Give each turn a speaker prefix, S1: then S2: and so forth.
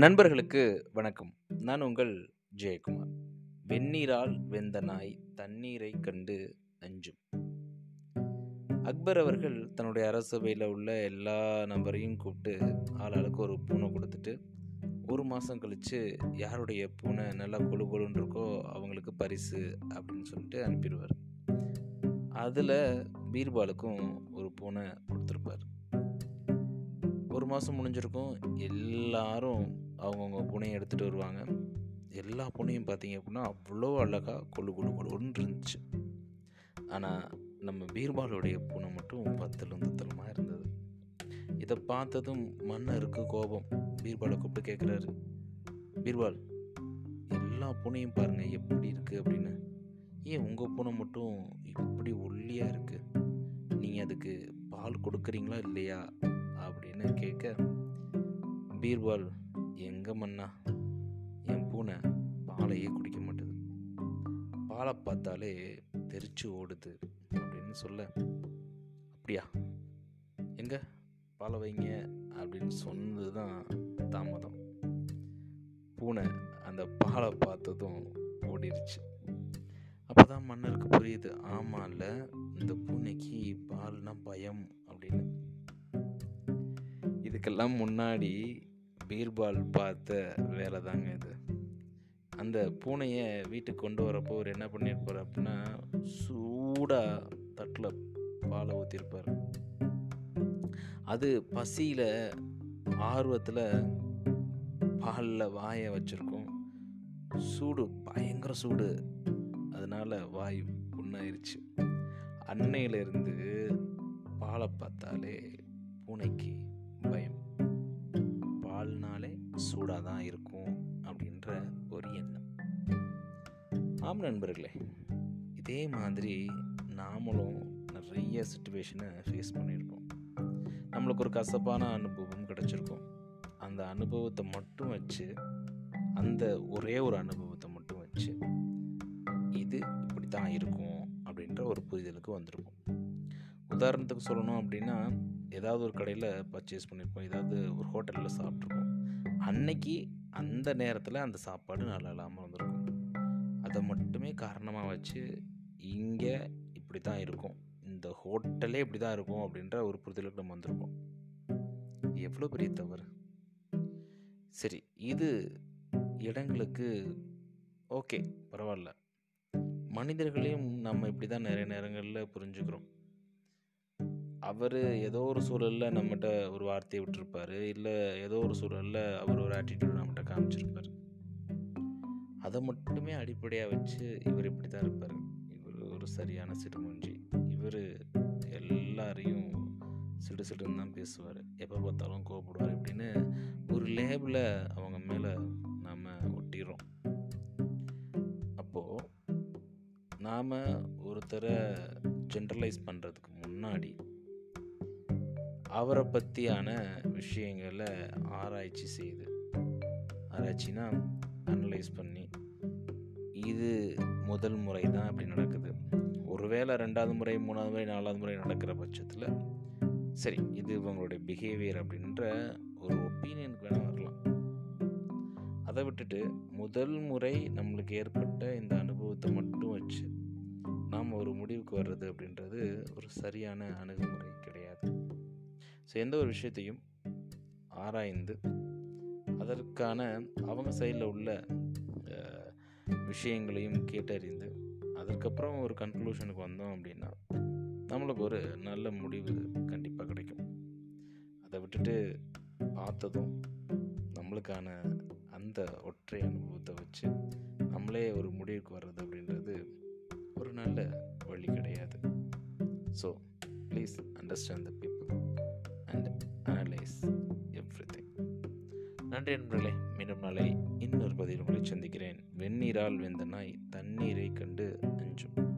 S1: நண்பர்களுக்கு வணக்கம். நான் உங்கள் ஜெயக்குமார். வெந்நீரால் வெந்த நாய் தண்ணீரை கண்டு அஞ்சும். அக்பர் அவர்கள் தன்னுடைய அரசவையில் உள்ள எல்லா நபரையும் கூப்பிட்டு ஆளாளுக்கு ஒரு பூனை கொடுத்துட்டு ஒரு மாதம் கழித்து யாருடைய பூனை நல்லா கொழு கொழுன்னு இருக்கோ அவங்களுக்கு பரிசு அப்படின்னு சொல்லிட்டு அனுப்பிடுவார். அதில் பீர்பாலுக்கும் ஒரு பூனை கொடுத்துருப்பார். ஒரு மாதம் முடிஞ்சிருக்கும். எல்லாரும் அவங்கவுங்க புனையை எடுத்துகிட்டு வருவாங்க. எல்லா புனையும் பார்த்தீங்க அப்படின்னா அவ்வளோ அழகாக கொழு கொழு கொழுன்னு இருந்துச்சு. ஆனால் நம்ம பீர்பாலுடைய பூனை மட்டும் பத்தலும் தத்தலுமாக இருந்தது. இதை பார்த்ததும் மன்னருக்கு கோபம். பீர்பாலை கூப்பிட்டு கேட்குறாரு பீர்பால் எல்லா பூனையும் பாருங்கள் எப்படி இருக்குது அப்படின்னு. ஏன் உங்கள் பூனை மட்டும் இப்படி ஒல்லியாக இருக்குது நீங்கள் அதுக்கு பால் கொடுக்குறீங்களா இல்லையா அப்படின்னு கேட்க பீர்பால் எங்க மண்ணா என் பூனை பாலையே குடிக்க மாட்டுது. பாலை பார்த்தாலே தெரிச்சு ஓடுது அப்படின்னு சொல்ல அப்படியா? எங்க? பாலை வைங்க அப்படின்னு சொன்னது தான் தாமதம். பூனை அந்த பாலை பார்த்ததும் ஓடிடுச்சு அப்போ தான் மன்னருக்கு புரியுது ஆமாம்ல இந்த பூனைக்கு பால்னா பயம் அப்படின்னு. இதுக்கெல்லாம் முன்னாடி பீர்பால் பார்த்த வேலை தாங்க இது. அந்த பூனையை வீட்டுக்கு கொண்டு வரப்போ அவர் என்ன பண்ணியிருப்பார் அப்படின்னா சூடாக தட்டில் பாலை ஊற்றிருப்பார் அது பசியில் ஆர்வத்தில் பாலில் வாயை வச்சுருக்கோம். சூடு பயங்கர சூடு. அதனால் வாய் புண்ணாயிருச்சு. அன்னையிலிருந்து பாலை பார்த்தாலே பூனைக்கு பயம். சூடாக தான் இருக்கும் அப்படின்ற ஒரு எண்ணம். ஆம் நண்பர்களே இதே மாதிரி நாமளும் நிறைய சுச்சுவேஷனை ஃபேஸ் பண்ணியிருக்கோம். நம்மளுக்கு ஒரு கசப்பான அனுபவம் கிடச்சிருக்கும். அந்த அனுபவத்தை மட்டும் வச்சு அந்த ஒரே ஒரு அனுபவத்தை மட்டும் வச்சு இது இப்படி தான் இருக்கும் அப்படின்ற ஒரு புரிதலுக்கு வந்திருக்கும் உதாரணத்துக்கு சொல்லணும் அப்படின்னா ஏதாவது ஒரு கடையில் பர்ச்சேஸ் பண்ணியிருப்போம். ஏதாவது ஒரு ஹோட்டலில் சாப்பிட்ருப்போம் அன்னைக்கு அந்த நேரத்தில் அந்த சாப்பாடு நல்லா இல்லாமல் வந்திருக்கும் அதை மட்டுமே காரணமாக வச்சு இங்கே இப்படி தான் இருக்கும். இந்த ஹோட்டலே இப்படி தான் இருக்கும் அப்படின்ற ஒரு புரிதலுக்கு நம்ம வந்திருக்கோம் எவ்வளோ பெரிய தவறு. சரி இது இடங்களுக்கு ஓகே பரவாயில்ல. மனிதர்களையும் நம்ம இப்படி தான் நிறைய நேரங்களில் புரிஞ்சுக்கிறோம். அவர் ஏதோ ஒரு சூழலில் நம்மகிட்ட ஒரு வார்த்தையை விட்டுருப்பாரு. இல்லை ஏதோ ஒரு சூழலில் அவர் ஒரு ஆட்டிடியூட் நம்மகிட்ட காமிச்சிருப்பார். அதை மட்டுமே அடிப்படையாக வச்சு இவர் இப்படி தான் இருப்பார். இவர் ஒரு சரியான சிடுமூஞ்சி இவர் எல்லாரையும் சிடு சிடுன்னு தான் பேசுவார். எப்போ பார்த்தாலும் கோவப்படுவார் இப்படின்னு ஒரு லேபிளை அவங்க மேலே நாம் ஒட்டிடுறோம். அப்போது நாம் ஒருத்தரை ஜென்ரலைஸ் பண்ணுறதுக்கு முன்னாடி அவரை பற்றியான விஷயங்களை ஆராய்ச்சி செய்து ஆராய்ச்சினா அனலைஸ் பண்ணி இது முதல் முறை தான் அப்படி நடக்குது. ஒருவேளை ரெண்டாவது முறை மூணாவது முறை நாலாவது முறை நடக்கிற பட்சத்தில் சரி இது இவங்களுடைய பிஹேவியர் அப்படின்ற ஒரு ஒப்பீனியனுக்கு வேணால் வரலாம். அதை விட்டுட்டு முதல் முறை நம்மளுக்கு ஏற்பட்ட இந்த அனுபவத்தை மட்டும் வச்சு நாம் ஒரு முடிவுக்கு வர்றது அப்படின்றது ஒரு சரியான அணுகுமுறை. ஸோ எந்த ஒரு விஷயத்தையும் ஆராய்ந்து அதற்கான அவங்க சைடில் உள்ள விஷயங்களையும் கேட்டறிந்து அதுக்கப்புறம் ஒரு கன்க்ளூஷனுக்கு வந்தோம் அப்படின்னா நம்மளுக்கு ஒரு நல்ல முடிவு கண்டிப்பாக கிடைக்கும். அதை விட்டுட்டு பார்த்ததும் நம்மளுக்கான அந்த ஒற்றை அனுபவத்தை வச்சு நம்மளே ஒரு முடிவுக்கு வர்றது அப்படின்றது ஒரு நல்ல வழி கிடையாது. So please understand the people and analyse everything நன்றி நண்பர்களே மீண்டும் நாளை இன்னொரு பதில் உங்களை சந்திக்கிறேன். வெந்நீரால் வெந்த நாய் தண்ணீரை கண்டு அஞ்சும்.